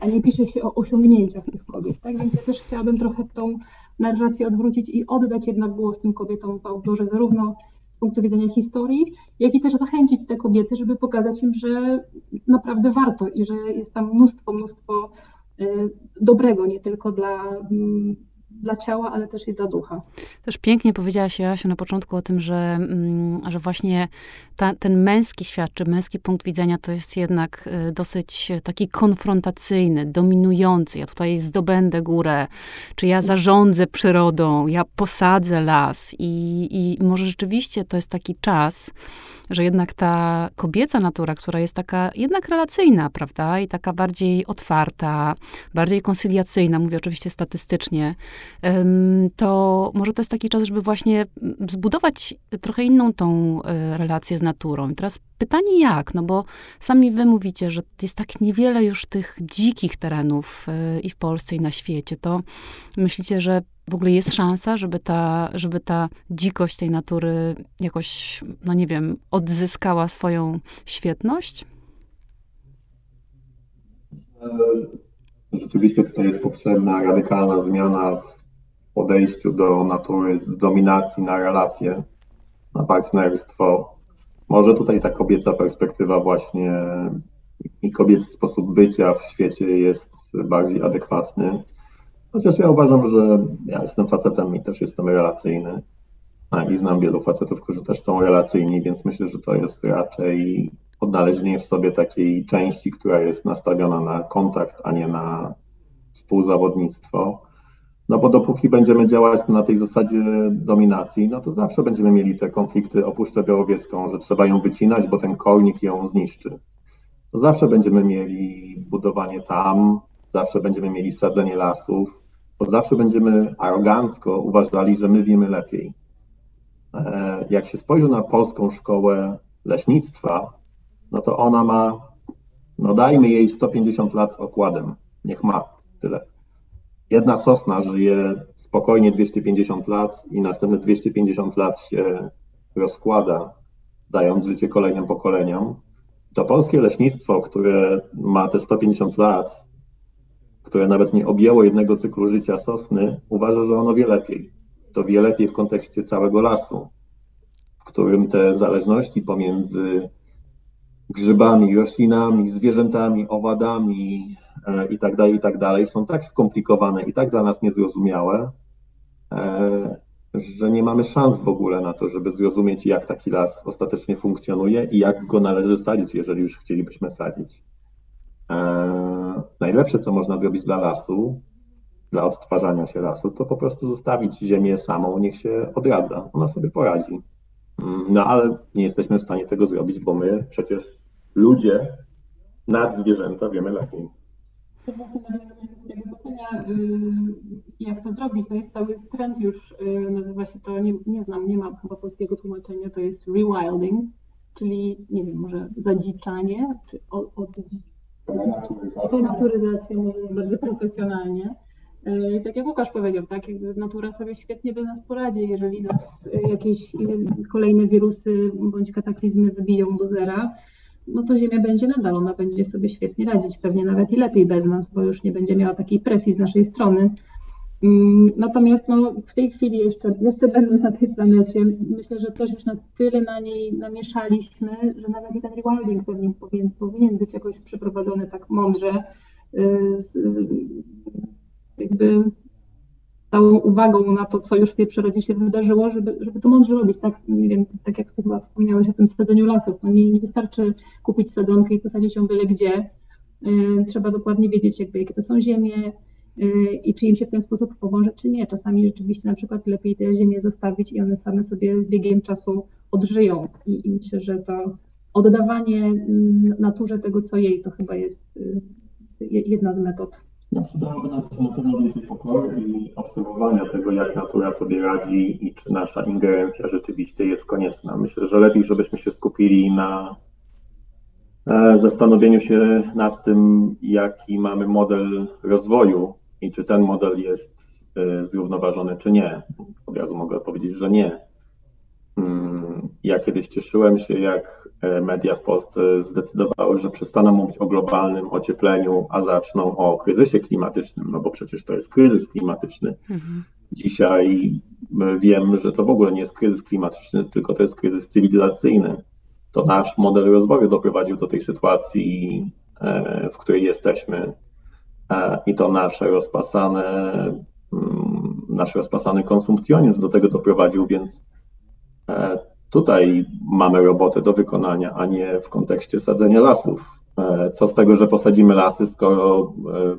a nie pisze się o osiągnięciach tych kobiet, tak, więc ja też chciałabym trochę tą narrację odwrócić i oddać jednak głos tym kobietom w outdoorze, zarówno z punktu widzenia historii, jak i też zachęcić te kobiety, żeby pokazać im, że naprawdę warto i że jest tam mnóstwo, mnóstwo e, dobrego, nie tylko dla mm, dla ciała, ale też i dla ducha. Też pięknie powiedziałaś, Joasiu, na początku o tym, że, mm, że właśnie ta, ten męski świat, czy męski punkt widzenia to jest jednak y, dosyć taki konfrontacyjny, dominujący. Ja tutaj zdobędę górę, czy ja zarządzę przyrodą, ja posadzę las i, i może rzeczywiście to jest taki czas, że jednak ta kobieca natura, która jest taka jednak relacyjna, prawda, i taka bardziej otwarta, bardziej konsyliacyjna, mówię oczywiście statystycznie, to może to jest taki czas, żeby właśnie zbudować trochę inną tą e, relację z naturą. I teraz pytanie jak? No bo sami wy mówicie, że jest tak niewiele już tych dzikich terenów e, i w Polsce, i na świecie. To myślicie, że w ogóle jest szansa, żeby ta, żeby ta dzikość tej natury jakoś, no nie wiem, odzyskała swoją świetność? Rzeczywiście tutaj jest potrzebna radykalna zmiana w podejściu do natury z dominacji na relacje, na partnerstwo. Może tutaj ta kobieca perspektywa właśnie i kobiecy sposób bycia w świecie jest bardziej adekwatny. Chociaż ja uważam, że ja jestem facetem i też jestem relacyjny. I znam wielu facetów, którzy też są relacyjni, więc myślę, że to jest raczej odnalezienie w sobie takiej części, która jest nastawiona na kontakt, a nie na współzawodnictwo. No bo dopóki będziemy działać na tej zasadzie dominacji, no to zawsze będziemy mieli te konflikty o Puszczę Białowieską, że trzeba ją wycinać, bo ten kornik ją zniszczy. To zawsze będziemy mieli budowanie tam, zawsze będziemy mieli sadzenie lasów, bo zawsze będziemy arogancko uważali, że my wiemy lepiej. E, jak się spojrzy na polską szkołę leśnictwa, no to ona ma, no dajmy jej 150 lat z okładem. Niech ma tyle. Jedna sosna żyje spokojnie 250 lat i następne 250 lat się rozkłada, dając życie kolejnym pokoleniom. To polskie leśnictwo, które ma te 150 lat, które nawet nie objęło jednego cyklu życia sosny, uważa, że ono wie lepiej. To wie lepiej w kontekście całego lasu, w którym te zależności pomiędzy grzybami, roślinami, zwierzętami, owadami e, i tak tak są tak skomplikowane i tak dla nas niezrozumiałe, e, że nie mamy szans w ogóle na to, żeby zrozumieć, jak taki las ostatecznie funkcjonuje i jak go należy sadzić, jeżeli już chcielibyśmy sadzić. Najlepsze, co można zrobić dla lasu, dla odtwarzania się lasu, to po prostu zostawić ziemię samą, niech się odradza. Ona sobie poradzi. Mm, no ale nie jesteśmy w stanie tego zrobić, bo my przecież ludzie nad zwierzęta wiemy lepiej. To właśnie tego pytania, jak to zrobić, to jest cały trend już, y, nazywa się to, nie, nie znam, nie mam chyba polskiego tłumaczenia, to jest rewilding, czyli nie wiem, może zadziczanie, czy od, od, Denaturyzacja mówiąc bardziej profesjonalnie. E, tak jak Łukasz powiedział, tak, natura sobie świetnie bez nas poradzi, jeżeli nas e, jakieś e, kolejne wirusy bądź kataklizmy wybiją do zera, no to Ziemia będzie nadal, ona będzie sobie świetnie radzić, pewnie nawet i lepiej bez nas, bo już nie będzie miała takiej presji z naszej strony. Mm, natomiast no, w tej chwili jeszcze, jeszcze będąc na tej planecie, myślę, że też już na tyle na niej namieszaliśmy, że nawet i ten rewilding pewnie powinien, powinien być jakoś przeprowadzony tak mądrze, y, z, z, jakby całą uwagą na to, co już w tej przyrodzie się wydarzyło, żeby, żeby to mądrze robić. Tak, nie wiem, tak jak ty chyba wspomniałeś o tym sadzeniu lasów. No nie, nie wystarczy kupić sadzonkę i posadzić ją byle gdzie. Y, trzeba dokładnie wiedzieć, jakby, jakie to są ziemie, i czy im się w ten sposób pomoże, czy nie. Czasami rzeczywiście na przykład lepiej te ziemię zostawić i one same sobie z biegiem czasu odżyją. I, i myślę, że to oddawanie mm, naturze tego, co jej, to chyba jest y, jedna z metod. No, nam się na pewno więcej pokory i obserwowania tego, jak natura sobie radzi i czy nasza ingerencja rzeczywiście jest konieczna. Myślę, że lepiej, żebyśmy się skupili na e, zastanowieniu się nad tym, jaki mamy model rozwoju i czy ten model jest y, zrównoważony, czy nie. Od razu mogę powiedzieć, że nie. Mm, ja kiedyś cieszyłem się, jak e, media w Polsce zdecydowały, że przestaną mówić o globalnym ociepleniu, a zaczną o kryzysie klimatycznym, no bo przecież to jest kryzys klimatyczny. Mhm. Dzisiaj wiem, że to w ogóle nie jest kryzys klimatyczny, tylko to jest kryzys cywilizacyjny. To nasz model rozwoju doprowadził do tej sytuacji, e, w której jesteśmy i to nasze rozpasane, mm, nasz rozpasany konsumpcjonizm do tego doprowadził, więc e, tutaj mamy robotę do wykonania, a nie w kontekście sadzenia lasów. E, co z tego, że posadzimy lasy, skoro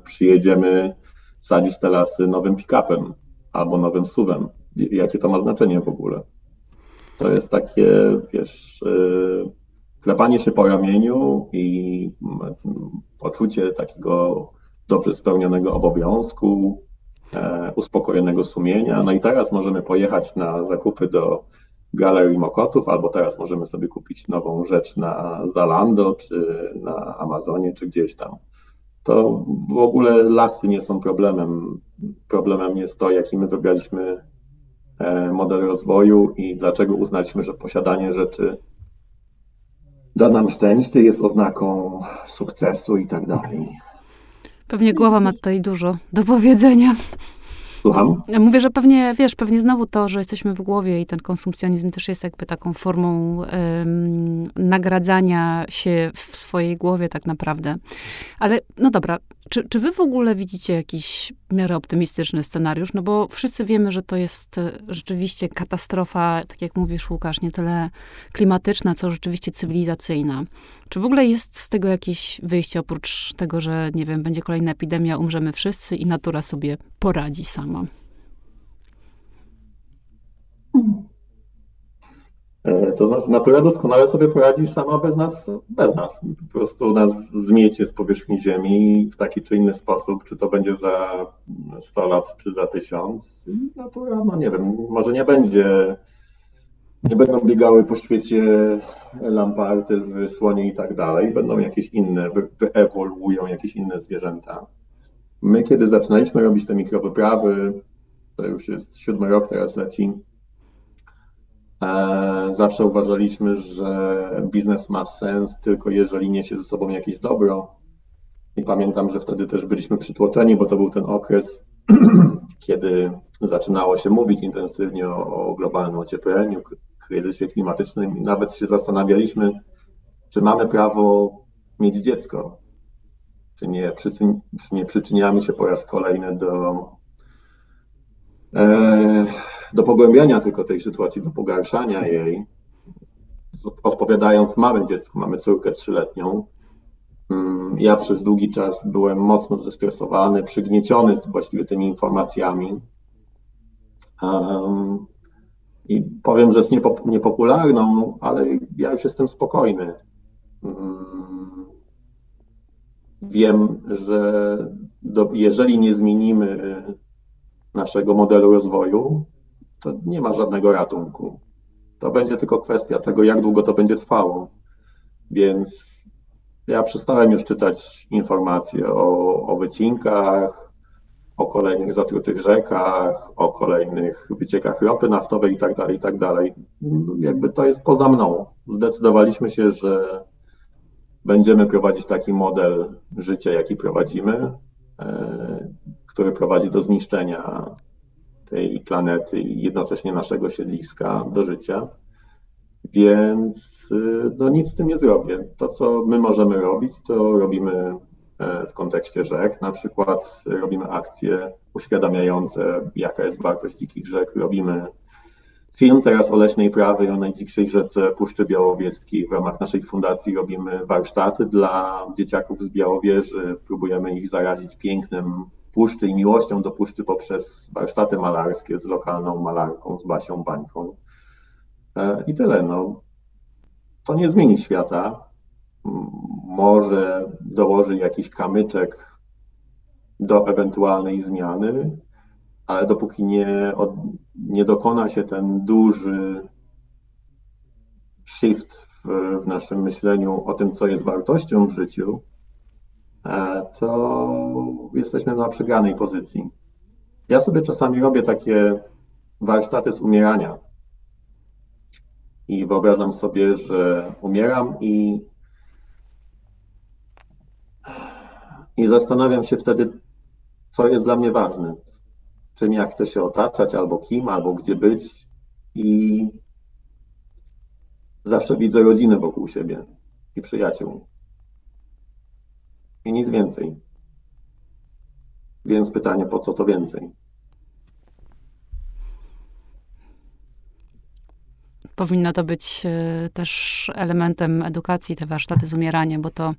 przyjedziemy sadzić te lasy nowym pick-upem albo nowym suwem? Jakie to ma znaczenie w ogóle? To jest takie, wiesz, klepanie się po ramieniu i mm, poczucie takiego dobrze spełnionego obowiązku, e, uspokojonego sumienia. No i teraz możemy pojechać na zakupy do Galerii Mokotów, albo teraz możemy sobie kupić nową rzecz na Zalando, czy na Amazonie, czy gdzieś tam. To w ogóle lasy nie są problemem. Problemem jest to, jaki my wybraliśmy e, model rozwoju i dlaczego uznaliśmy, że posiadanie rzeczy da nam szczęście, jest oznaką sukcesu i tak dalej. Pewnie głowa ma tutaj dużo do powiedzenia. Słucham? Mówię, że pewnie, wiesz, pewnie znowu to, że jesteśmy w głowie i ten konsumpcjonizm też jest jakby taką formą um, nagradzania się w swojej głowie tak naprawdę. Ale no dobra, czy, czy wy w ogóle widzicie jakiś w miarę optymistyczny scenariusz? No bo wszyscy wiemy, że to jest e, rzeczywiście katastrofa, tak jak mówisz Łukasz, nie tyle klimatyczna, co rzeczywiście cywilizacyjna. Czy w ogóle jest z tego jakieś wyjście, oprócz tego, że nie wiem, będzie kolejna epidemia, umrzemy wszyscy i natura sobie poradzi sama? E, to znaczy, natura doskonale sobie poradzi sama bez nas, bez nas. Po prostu nas zmiecie z powierzchni Ziemi w taki czy inny sposób, czy to będzie za 100 lat, czy za 1000. Natura, no nie wiem, może nie będzie, nie będą biegały po świecie lamparty, słonie i tak dalej. Będą jakieś inne, wyewoluują jakieś inne zwierzęta. My, kiedy zaczynaliśmy robić te mikrowyprawy, to już jest siódmy rok teraz leci, E, zawsze uważaliśmy, że biznes ma sens tylko jeżeli niesie ze sobą jakieś dobro. I pamiętam, że wtedy też byliśmy przytłoczeni, bo to był ten okres, kiedy zaczynało się mówić intensywnie o, o globalnym ociepleniu, kryzysie klimatycznym i nawet się zastanawialiśmy, czy mamy prawo mieć dziecko, czy nie, przyczyn, czy nie przyczyniamy się po raz kolejny do e, do pogłębiania tylko tej sytuacji, do pogarszania jej, odpowiadając, mamy dziecko, mamy córkę trzyletnią. Mm, ja przez długi czas byłem mocno zestresowany, przygnieciony właściwie tymi informacjami. Um, I powiem, jest niepop niepopularną, ale ja już jestem spokojny. Um, wiem, że do, jeżeli nie zmienimy naszego modelu rozwoju, to nie ma żadnego ratunku. To będzie tylko kwestia tego, jak długo to będzie trwało. Więc ja przestałem już czytać informacje o, o wycinkach, o kolejnych zatrutych rzekach, o kolejnych wyciekach ropy naftowej itd., tak itd. Tak Jakby to jest poza mną. Zdecydowaliśmy się, że będziemy prowadzić taki model życia, jaki prowadzimy, e, który prowadzi do zniszczenia tej planety i jednocześnie naszego siedliska do życia. Więc y, no, nic z tym nie zrobię. To, co my możemy robić, to robimy e, w kontekście rzek. Na przykład robimy akcje uświadamiające, jaka jest wartość dzikich rzek. Robimy film teraz o leśnej prawy i o najdzikszej rzece Puszczy Białowieskiej. W ramach naszej fundacji robimy warsztaty dla dzieciaków z Białowieży. Próbujemy ich zarazić pięknym puszczy i miłością do puszczy poprzez warsztaty malarskie z lokalną malarką, z Basią Bańką. E, I tyle. No. To nie zmieni świata. Może dołoży jakiś kamyczek do ewentualnej zmiany, ale dopóki nie, od, nie dokona się ten duży shift w, w naszym myśleniu o tym, co jest wartością w życiu, E, to jesteśmy na przegranej pozycji. Ja sobie czasami robię takie warsztaty z umierania. I wyobrażam sobie, że umieram i, i zastanawiam się wtedy, co jest dla mnie ważne czym ja chcę się otaczać, albo kim, albo gdzie być. I zawsze widzę rodziny wokół siebie i przyjaciół. I nic więcej. Więc pytanie, po co to więcej? Powinno to być e, też elementem edukacji, te warsztaty z bo to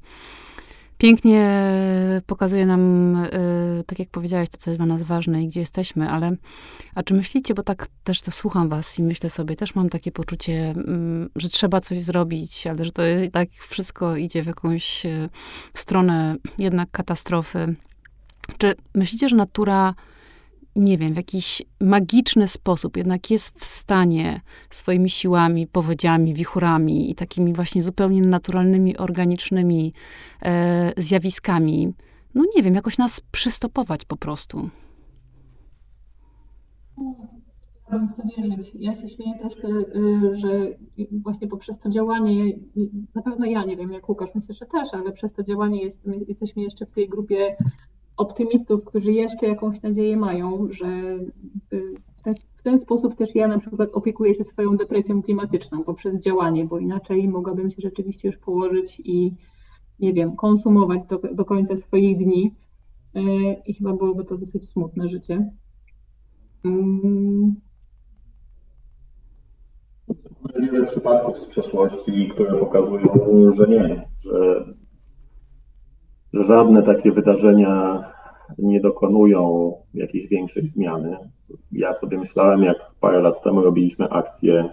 pięknie pokazuje nam, e, tak jak powiedziałeś, to, co jest dla nas ważne i gdzie jesteśmy, ale a czy myślicie, bo tak też to słucham was i myślę sobie, też mam takie poczucie, mm, że trzeba coś zrobić, ale że to jest i tak wszystko idzie w jakąś e, stronę jednak katastrofy. Czy myślicie, że natura nie wiem, w jakiś magiczny sposób jednak jest w stanie swoimi siłami, powodziami, wichurami i takimi właśnie zupełnie naturalnymi, organicznymi e, zjawiskami, no nie wiem, jakoś nas przystopować po prostu. Chciałabym w to wierzyć. Ja się śmieję troszkę, y, że właśnie poprzez to działanie, na pewno ja nie wiem, jak Łukasz, myślę, że też, ale przez to działanie jest, jesteśmy jeszcze w tej grupie optymistów, którzy jeszcze jakąś nadzieję mają, że w ten, w ten, sposób też ja na przykład opiekuję się swoją depresją klimatyczną poprzez działanie, bo inaczej mogłabym się rzeczywiście już położyć i nie wiem, konsumować do, do końca swoich dni y, i chyba byłoby to dosyć smutne życie. Mm. Wiele przypadków z przeszłości, które pokazują, że nie, że że żadne takie wydarzenia nie dokonują jakiejś większej zmiany. Ja sobie myślałem, jak parę lat temu robiliśmy akcję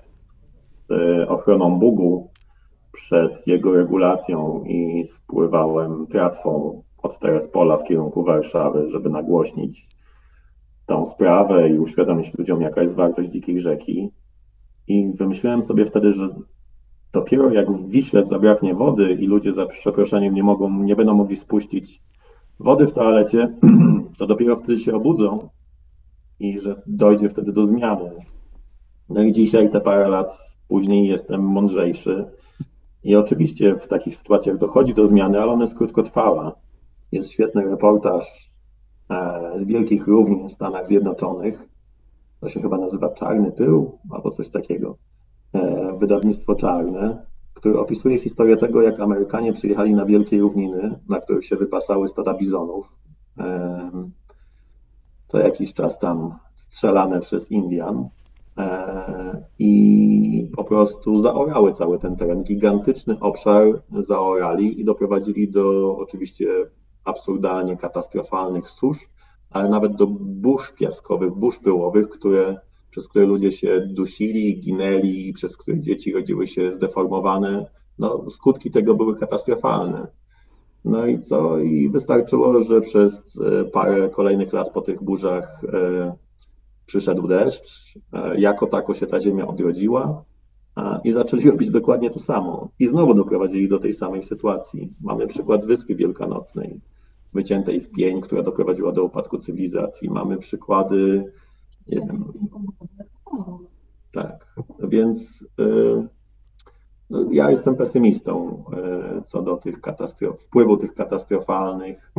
z ochroną Bugu przed jego regulacją i spływałem tratwą od Terespola w kierunku Warszawy, żeby nagłośnić tą sprawę i uświadomić ludziom, jaka jest wartość dzikiej rzeki. I wymyśliłem sobie wtedy, że dopiero jak w Wiśle zabraknie wody i ludzie za przeproszeniem nie mogą, nie będą mogli spuścić wody w toalecie, to dopiero wtedy się obudzą i że dojdzie wtedy do zmiany. No i dzisiaj, te parę lat później, jestem mądrzejszy. I oczywiście w takich sytuacjach dochodzi do zmiany, ale ona jest krótkotrwała. Jest świetny reportaż e, z Wielkich Równin w Stanach Zjednoczonych. To się chyba nazywa Czarny Pył albo coś takiego. Wydawnictwo Czarne, które opisuje historię tego, jak Amerykanie przyjechali na wielkie równiny, na których się wypasały stada bizonów. Co jakiś czas tam strzelane przez Indian e, i po prostu zaorały cały ten teren. Gigantyczny obszar zaorali i doprowadzili do oczywiście absurdalnie katastrofalnych susz, ale nawet do burz piaskowych, burz pyłowych, które przez które ludzie się dusili, ginęli, przez które dzieci rodziły się zdeformowane. No, skutki tego były katastrofalne. No i co? I wystarczyło, że przez e, parę kolejnych lat po tych burzach e, przyszedł deszcz, e, jako tako się ta ziemia odrodziła i zaczęli robić dokładnie to samo. I znowu doprowadzili do tej samej sytuacji. Mamy przykład Wyspy Wielkanocnej, wyciętej w pień, która doprowadziła do upadku cywilizacji. Mamy przykłady nie wiem. Tak, więc y, no, ja jestem pesymistą y, co do tych katastrof, wpływu tych katastrofalnych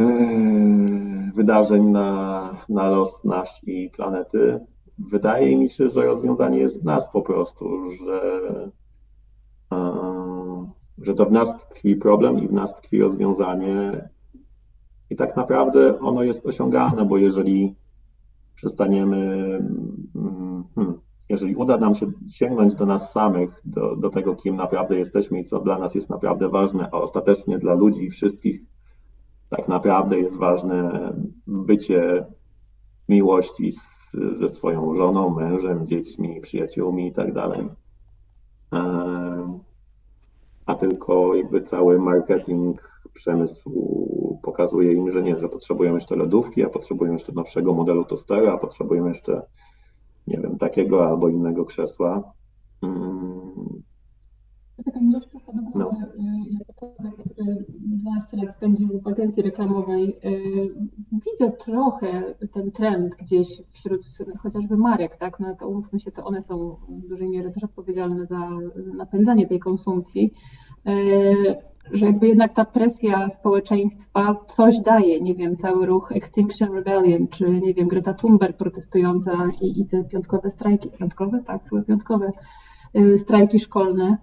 y, wydarzeń na, na los nasz i planety. Wydaje mi się, że rozwiązanie jest w nas po prostu, że, że to w nas tkwi problem i w nas tkwi rozwiązanie. I tak naprawdę ono jest osiągalne, bo jeżeli przestaniemy, mm, hmm, jeżeli uda nam się sięgnąć do nas samych, do, do tego, kim naprawdę jesteśmy i co dla nas jest naprawdę ważne, a ostatecznie dla ludzi wszystkich tak naprawdę jest ważne bycie miłości z, ze swoją żoną, mężem, dziećmi, przyjaciółmi i tak dalej. A tylko jakby cały marketing przemysł pokazuje im, że nie, że potrzebują jeszcze lodówki, a potrzebują jeszcze nowszego modelu tostera, a potrzebują jeszcze, nie wiem, takiego albo innego krzesła. Mm. Taka rzecz przypadku, no. który 12 lat spędził w agencji reklamowej, y, widzę trochę ten trend gdzieś wśród chociażby marek, tak? No to umówmy się, to one są w dużej mierze też odpowiedzialne za napędzanie tej konsumpcji y, że jakby jednak ta presja społeczeństwa coś daje, nie wiem, cały ruch Extinction Rebellion, czy nie wiem, Greta Thunberg protestująca i, i te piątkowe strajki, piątkowe, tak, chyba piątkowe y, strajki szkolne.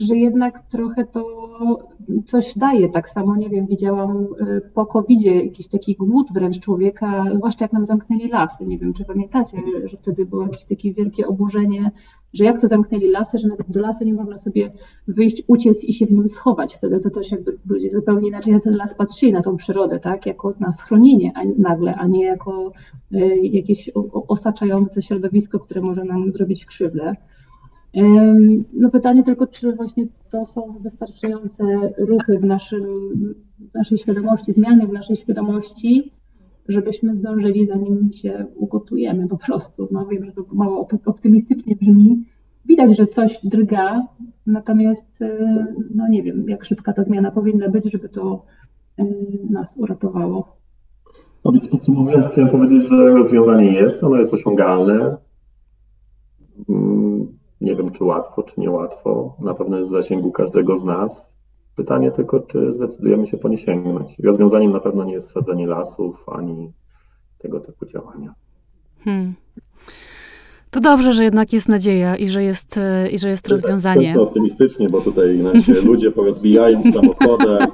Że jednak trochę to coś daje. Tak samo, nie wiem, widziałam y, po covid jakiś taki głód wręcz człowieka, zwłaszcza jak nam zamknęli lasy. Nie wiem, czy pamiętacie, że wtedy było jakieś takie wielkie oburzenie, że jak to zamknęli lasy, że nawet do lasu nie można sobie wyjść, uciec i się w nim schować. Wtedy to też jakby ludzie zupełnie inaczej na ten las patrzyli, na tą przyrodę, tak, jako na schronienie a nagle, a nie jako y, jakieś osaczające środowisko, które może nam zrobić krzywdę. No pytanie tylko, czy właśnie to są wystarczające ruchy w, naszym, w naszej świadomości, zmiany w naszej świadomości, żebyśmy zdążyli, zanim się ugotujemy po prostu. No wiem, że to mało optymistycznie brzmi. Widać, że coś drga, natomiast e, no nie wiem, jak szybka ta zmiana powinna być, żeby to e, nas uratowało. No więc podsumowując, chciałem powiedzieć, że rozwiązanie jest, ono jest osiągalne. Nie wiem, czy łatwo, czy niełatwo. Na pewno jest w zasięgu każdego z nas. Pytanie tylko, czy zdecydujemy się po nie sięgnąć. Rozwiązaniem na pewno nie jest sadzenie lasów, ani tego typu działania. Hmm. To dobrze, że jednak jest nadzieja i że jest, e, i że jest tak, rozwiązanie. To optymistycznie, bo tutaj znaczy, ludzie porozbijają w samochodach,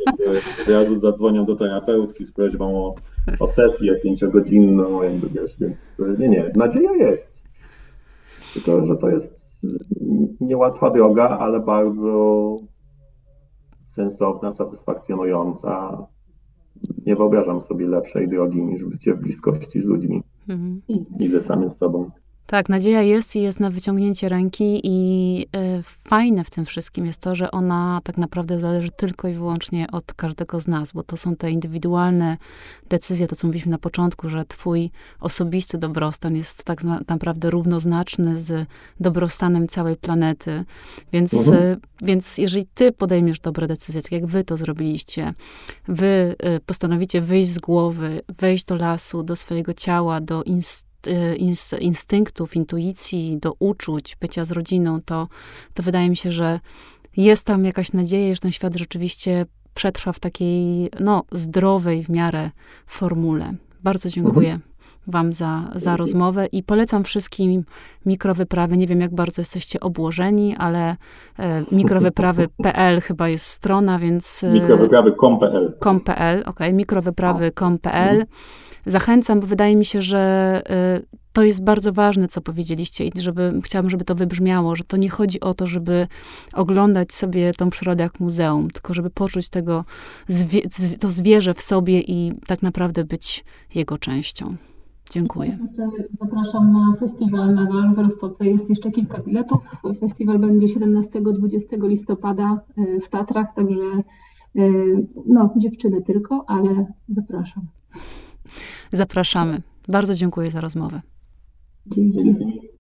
od razu zadzwonią do terapeutki z prośbą o, o sesję pięciogodzinną, jakby wiesz, więc nie, nie, nadzieja jest. Tylko, że to jest niełatwa droga, ale bardzo sensowna, satysfakcjonująca. Nie wyobrażam sobie lepszej drogi niż bycie w bliskości z ludźmi mhm. i ze samym sobą. Tak, nadzieja jest i jest na wyciągnięcie ręki i y, fajne w tym wszystkim jest to, że ona tak naprawdę zależy tylko i wyłącznie od każdego z nas, bo to są te indywidualne decyzje, to co mówiliśmy na początku, że twój osobisty dobrostan jest tak naprawdę równoznaczny z dobrostanem całej planety. Więc, mhm. y, więc jeżeli ty podejmiesz dobre decyzje, tak jak wy to zrobiliście, wy y, postanowicie wyjść z głowy, wejść do lasu, do swojego ciała, do instytucji, Y, instynktów, intuicji, do uczuć, bycia z rodziną, to, to wydaje mi się, że jest tam jakaś nadzieja, że ten świat rzeczywiście przetrwa w takiej, no, zdrowej w miarę formule. Bardzo dziękuję. Mhm. Wam za, za rozmowę i polecam wszystkim mikrowyprawy. Nie wiem, jak bardzo jesteście obłożeni, ale e, mikrowyprawy.pl chyba jest strona, więc. E, mikrowyprawy.com.pl. .pl, ok, mikrowyprawy.com.pl. Mhm. Zachęcam, bo wydaje mi się, że y, to jest bardzo ważne, co powiedzieliście i żeby, chciałabym, żeby to wybrzmiało, że to nie chodzi o to, żeby oglądać sobie tą przyrodę jak muzeum, tylko żeby poczuć tego, to zwierzę w sobie i tak naprawdę być jego częścią. Dziękuję. Zapraszam na festiwal na w Roztoce. Jest jeszcze kilka biletów. Festiwal będzie 17-20 listopada y, w Tatrach, także y, no, dziewczyny tylko, ale zapraszam. Zapraszamy. Bardzo dziękuję za rozmowę. Dzięki.